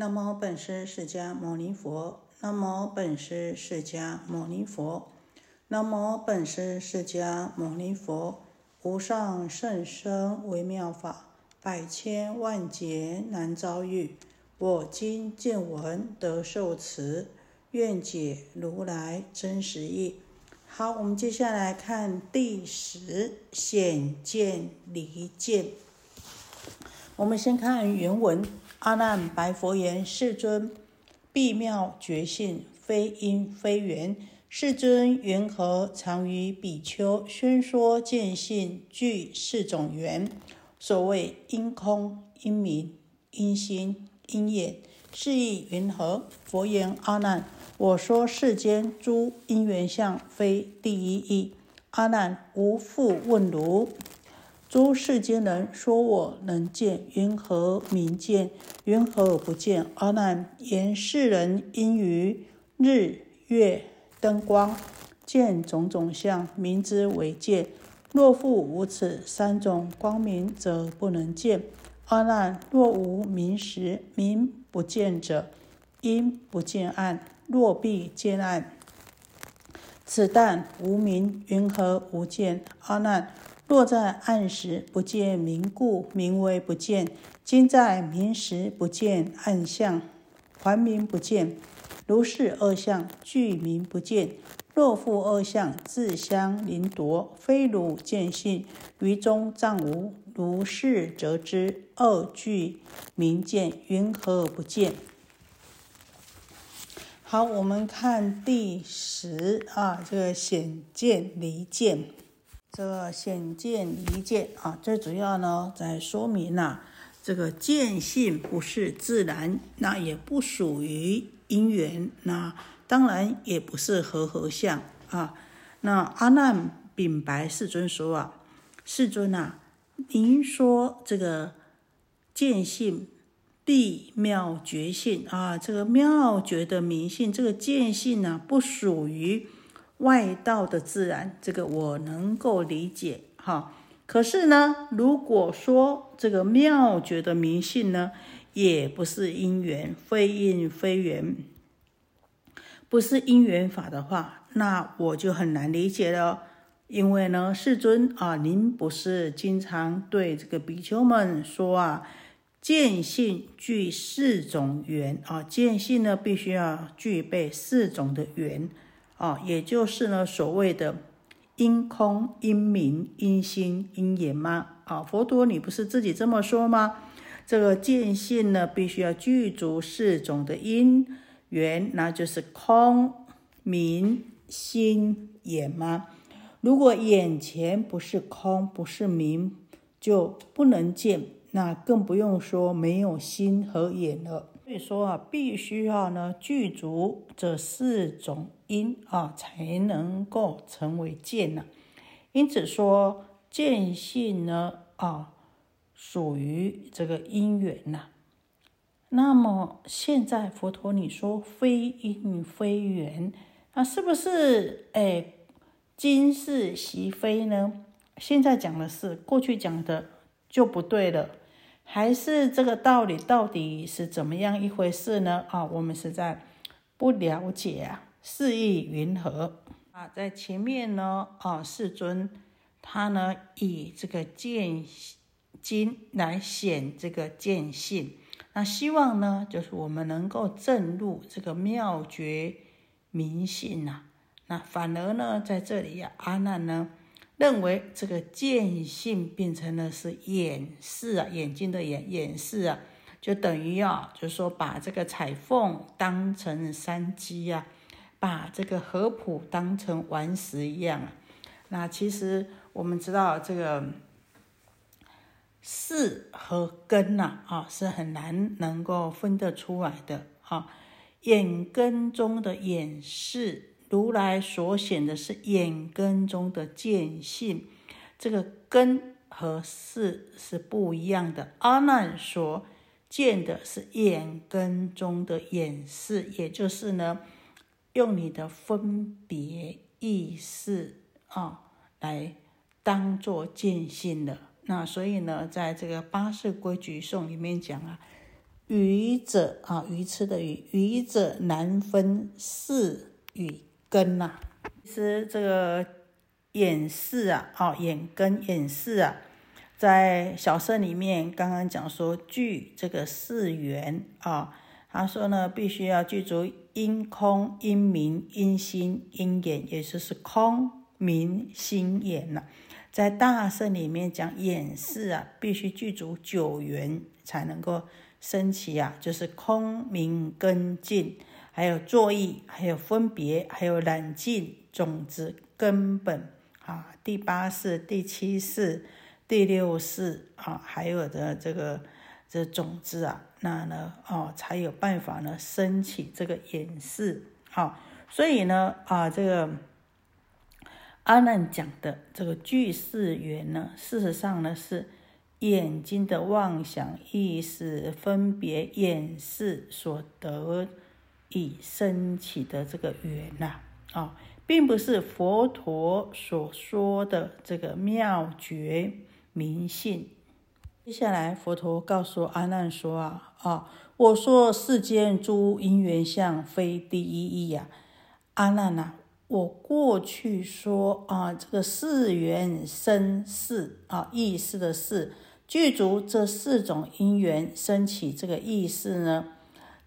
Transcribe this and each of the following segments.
南无本师释迦牟尼佛。南无本师释迦牟尼佛。南无本师释迦牟尼佛。无上甚深微妙法，百千万劫难遭遇。我今见闻得受持，愿解如来真实义。好，我们接下来看第十显见离见。我们先看原文：阿难白佛言：“世尊，必妙觉性，非因非缘。世尊缘何常于比丘宣说见性，具四种缘？所谓因空、因明、因心、因眼，是意云何？”佛言：“阿难，我说世间诸因缘相，非第一义。阿难，无复问如。”诸世间人说我能见，云何明见？云何不见？阿难言世人因于日月灯光见种种相，名之为见。若复无此三种光明，则不能见。阿难，若无明时，明不见者，因不见暗；若必见暗，此但无明，云何无见？阿难。若在暗时不见明故，名为不见；今在明时不见暗相，还名不见。如是二相俱名不见。若复二相自相邻夺，非汝见性，于中暂无。如是则知二俱名见，云何不见？好，我们看第十啊，这个显见离见。这个显见离见啊，最主要呢，在说明呐，这个见性不是自然，那也不属于因缘，那当然也不是和合相啊。那阿难禀白世尊说啊，世尊呐，您说这个见性必妙觉性啊，这个妙觉的明性，这个见性呢，不属于。外道的自然，这个我能够理解哈。可是呢，如果说这个妙觉的迷信呢，也不是因缘，非因非缘，不是因缘法的话，那我就很难理解了。因为呢，世尊啊，您不是经常对这个比丘们说啊，见性具四种缘啊，见性呢必须要具备四种的缘。啊，也就是呢，所谓的因空、因明、因心、因眼吗？啊，佛陀，你不是自己这么说吗？这个见性呢，必须要具足四种的因缘，那就是空、明、心、眼吗？如果眼前不是空，不是明，就不能见，那更不用说没有心和眼了。所以说啊，必须要呢具足这四种因啊，才能够成为见呢。因此说见性呢啊，属于这个因缘呐。那么现在佛陀你说非因非缘，那是不是哎今是习非呢？现在讲的是，过去讲的就不对了。还是这个道理到底是怎么样一回事呢？啊，我们实在不了解啊，是意云何啊？在前面呢，啊，世尊他呢以这个见经来显这个见性，那希望呢就是我们能够证入这个妙觉明性呐。那反而呢在这里呀，阿难呢。认为这个见性变成了是眼视啊，眼睛的眼眼视啊，就等于啊，就是说把这个彩凤当成山鸡啊，把这个合浦当成顽石一样啊。那其实我们知道这个是和根呐啊是很难能够分得出来的啊，眼根中的眼视。如来所显的是眼根中的见性，这个根和视是不一样的。阿难所见的是眼根中的眼视，也就是呢，用你的分别意识啊来当做见性的。那所以呢，在这个八世规矩颂里面讲啊，愚者啊，愚痴的愚，愚者难分是与根呐。其实这个眼视啊，哦，眼根眼视啊，在小圣里面刚刚讲说具这个四缘啊，他说呢，必须要具足因空、因明、因心、因眼，也就是空明心眼呐。在大圣里面讲眼视啊，必须具足九缘才能够。升起啊，就是空明根净，还有作意，还有分别，还有冷静种子根本啊。第八世、第七世、第六世啊，还有的这个这种子啊，那呢哦，才有办法呢升起这个眼视好，所以呢啊，这个阿难讲的这个具视缘呢，事实上呢是。眼睛的妄想意识分别眼视所得以升起的这个缘呐，啊，并不是佛陀所说的这个妙觉明性。接下来，佛陀告诉阿难说啊，啊，我说世间诸因缘相非第一义呀，阿难呐，我过去说啊，这个四缘生事啊，意识的事。具足这四种因缘升起这个意识呢，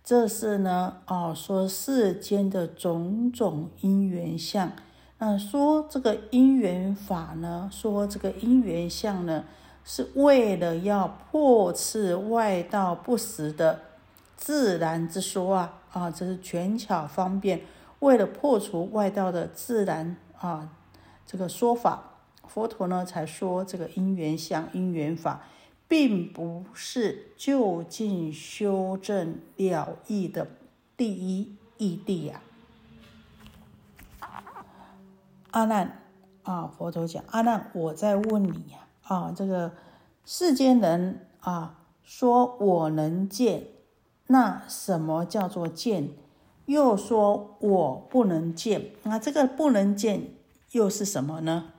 这是呢，哦，说世间的种种因缘相。那说这个因缘法呢，说这个因缘相呢，是为了要破斥外道不实的自然之说啊，啊，这是权巧方便，为了破除外道的自然啊这个说法，佛陀呢才说这个因缘相、因缘法。并不是就近修正了义的第一义谛呀，阿难啊，佛陀讲阿难，我在问你呀啊，这个世间人啊，说我能见，那什么叫做见？又说我不能见，那这个不能见又是什么呢？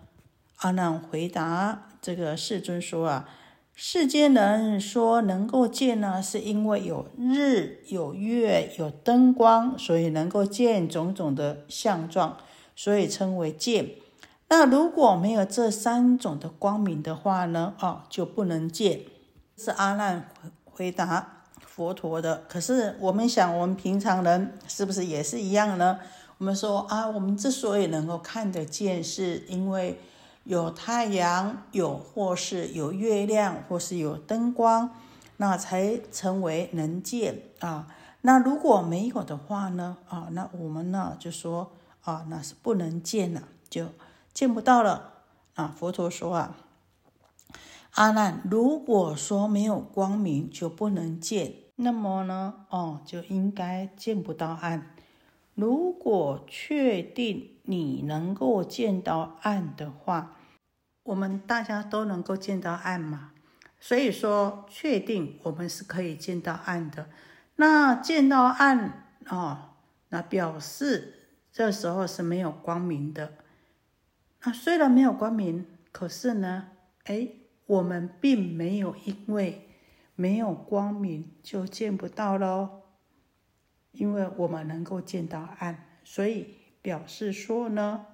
阿难回答这个世尊说啊。世间人说能够见呢，是因为有日、有月、有灯光，所以能够见种种的相状，所以称为见。那如果没有这三种的光明的话呢？哦，就不能见。是阿难回答佛陀的。可是我们想，我们平常人是不是也是一样呢？我们说啊，我们之所以能够看得见，是因为。有太阳，有或是有月亮，或是有灯光，那才成为能见啊。那如果没有的话呢？啊，那我们呢就说啊，那是不能见了，就见不到了啊。佛陀说啊，阿难，如果说没有光明就不能见，那么呢，哦，就应该见不到暗。如果确定你能够见到暗的话，我们大家都能够见到暗嘛？所以说，确定我们是可以见到暗的。那见到暗哦，那表示这时候是没有光明的。那虽然没有光明，可是呢，哎，我们并没有因为没有光明就见不到喽。因为我们能够见到暗，所以表示说呢，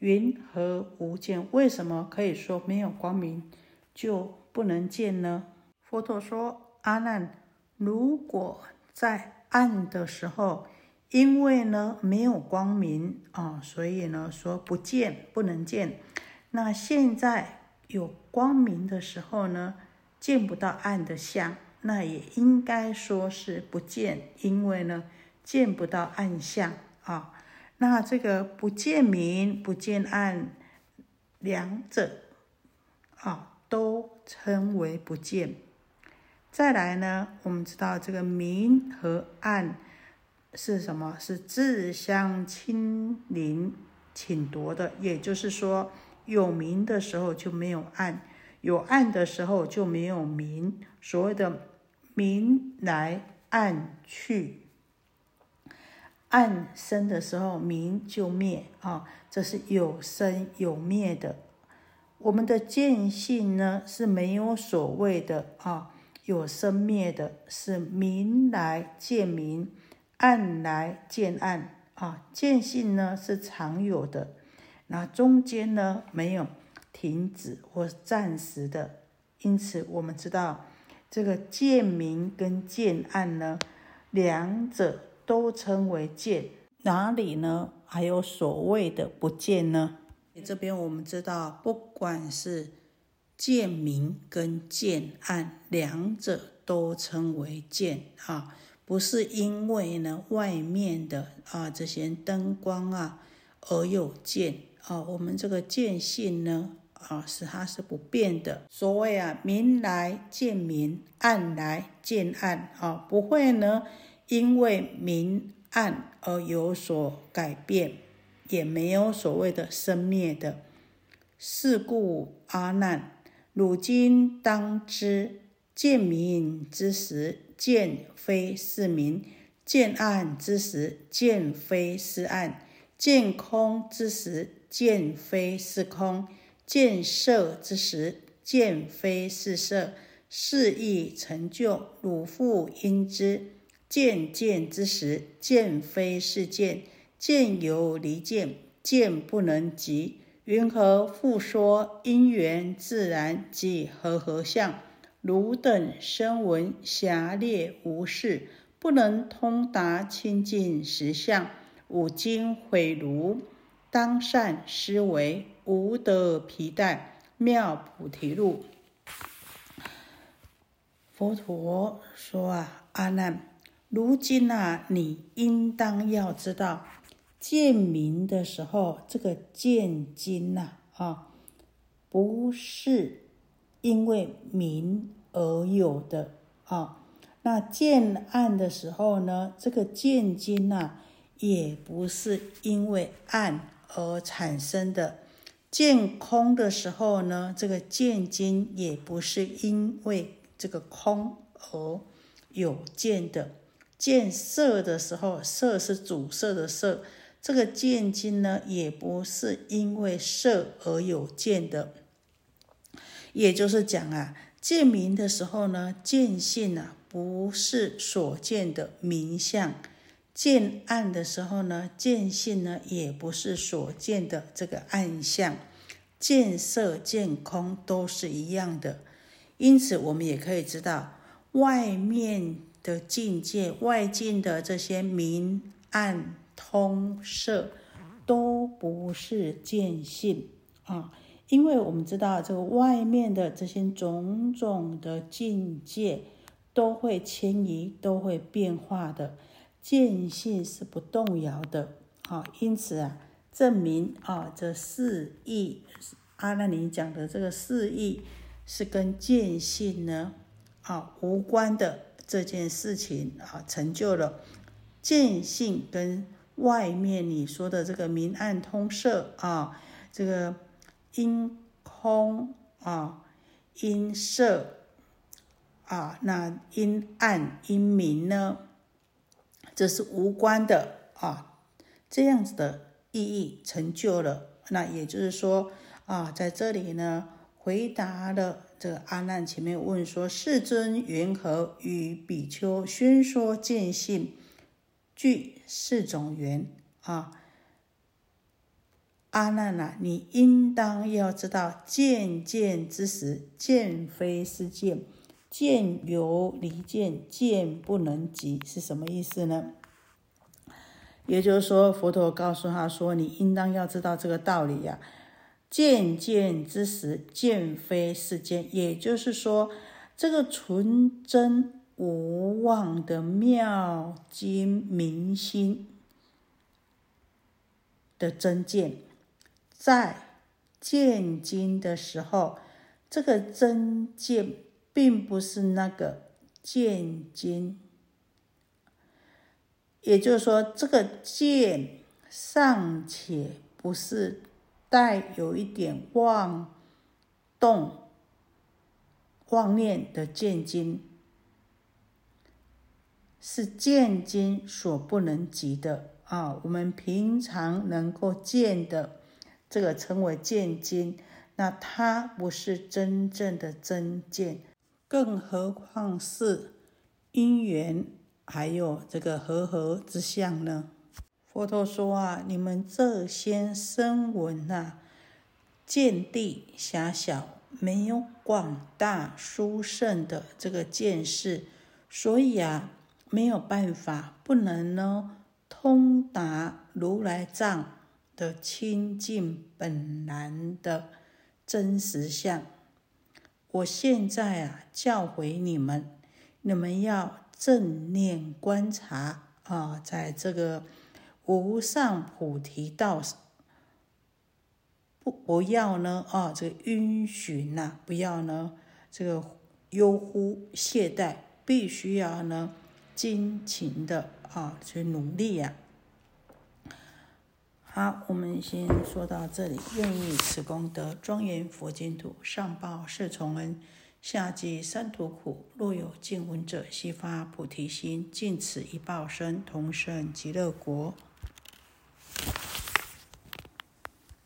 云和无见？为什么可以说没有光明就不能见呢？佛陀说：“阿难，如果在暗的时候，因为呢没有光明啊，所以呢说不见不能见。那现在有光明的时候呢，见不到暗的相，那也应该说是不见，因为呢。”见不到暗相啊，那这个不见明不见暗，两者啊都称为不见。再来呢，我们知道这个明和暗是什么？是自相亲邻侵夺的，也就是说，有明的时候就没有暗，有暗的时候就没有明。所谓的明来暗去。暗生的时候，明就灭啊，这是有生有灭的。我们的见性呢是没有所谓的啊，有生灭的，是明来见明，暗来见暗啊。见性呢是常有的，那中间呢没有停止或暂时的，因此我们知道这个见明跟见暗呢，两者都称为见，哪里呢还有所谓的不见呢？这边我们知道，不管是见明跟见暗，两者都称为见啊，不是因为呢外面的啊这些灯光啊而有见啊。我们这个见性呢啊是它是不变的。所谓啊明来见明，暗来见暗啊，不会呢因为明暗而有所改变。也没有所谓的生灭的，是故阿难，汝今当知：见明之时，见非是明；见暗之时，见非是暗；见空之时，见非是空；见色之时，见非是色。是亦成就，汝复应知：见见之时，见非是见。见由离见，见不能及。云何复说因缘自然即和合相？汝等声闻狭劣无事，不能通达清净实相。吾今悔汝，当善思维，无得皮带。妙菩提路。佛陀说啊，阿难，如今啊，你应当要知道。见明的时候，这个见金呐，啊，不是因为明而有的啊。那见暗的时候呢，这个见金呐，也不是因为暗而产生的。见空的时候呢，这个见金也不是因为这个空而有见的。见色的时候，色是主色的色。这个见经呢，也不是因为色而有见的，也就是讲啊，见明的时候呢，见性啊不是所见的明相；见暗的时候呢，见性呢也不是所见的这个暗相。见色见空都是一样的，因此我们也可以知道，外面的境界、外境的这些明暗。通色都不是见性啊，因为我们知道这个外面的这些种种的境界都会迁移，都会变化的，见性是不动摇的啊。因此啊，证明啊，这四义阿难尼讲的这个四义是跟见性呢啊无关的这件事情啊，成就了见性跟。外面你说的这个明暗通色啊，这个阴空啊，阴色啊，那阴暗阴明呢，这是无关的啊，这样子的意义成就了。那也就是说啊，在这里呢，回答了这个阿难前面问说：世尊缘何与比丘宣说见性？具四种缘啊，阿难呐，你应当要知道，见见之时，见非是见，见由离见，见不能及，是什么意思呢？也就是说，佛陀告诉他说，你应当要知道这个道理呀。见见之时，见非是见，也就是说，这个纯真。无望的妙经明心的真见，在见经的时候，这个真见并不是那个见经，也就是说，这个见尚且不是带有一点妄动、妄念的见经。是见经所不能及的啊！我们平常能够见的，这个称为见经，那它不是真正的真见。更何况是因缘，还有这个和合之相呢？佛陀说啊，你们这些声闻啊，见地狭小，没有广大殊胜的这个见识，所以啊，没有办法，不能呢通达如来藏的清净本然的真实相。我现在啊，教诲你们，你们要正念观察啊，在这个无上菩提道，不不要呢啊，这个晕眩呐，不要呢这个悠忽懈怠，必须要呢精勤的啊去努力呀。好，我们先说到这里。愿以此功德庄严佛净土，上报四重恩，下济三途苦。若有见闻者，悉发菩提心，尽此一报身，同生极乐国。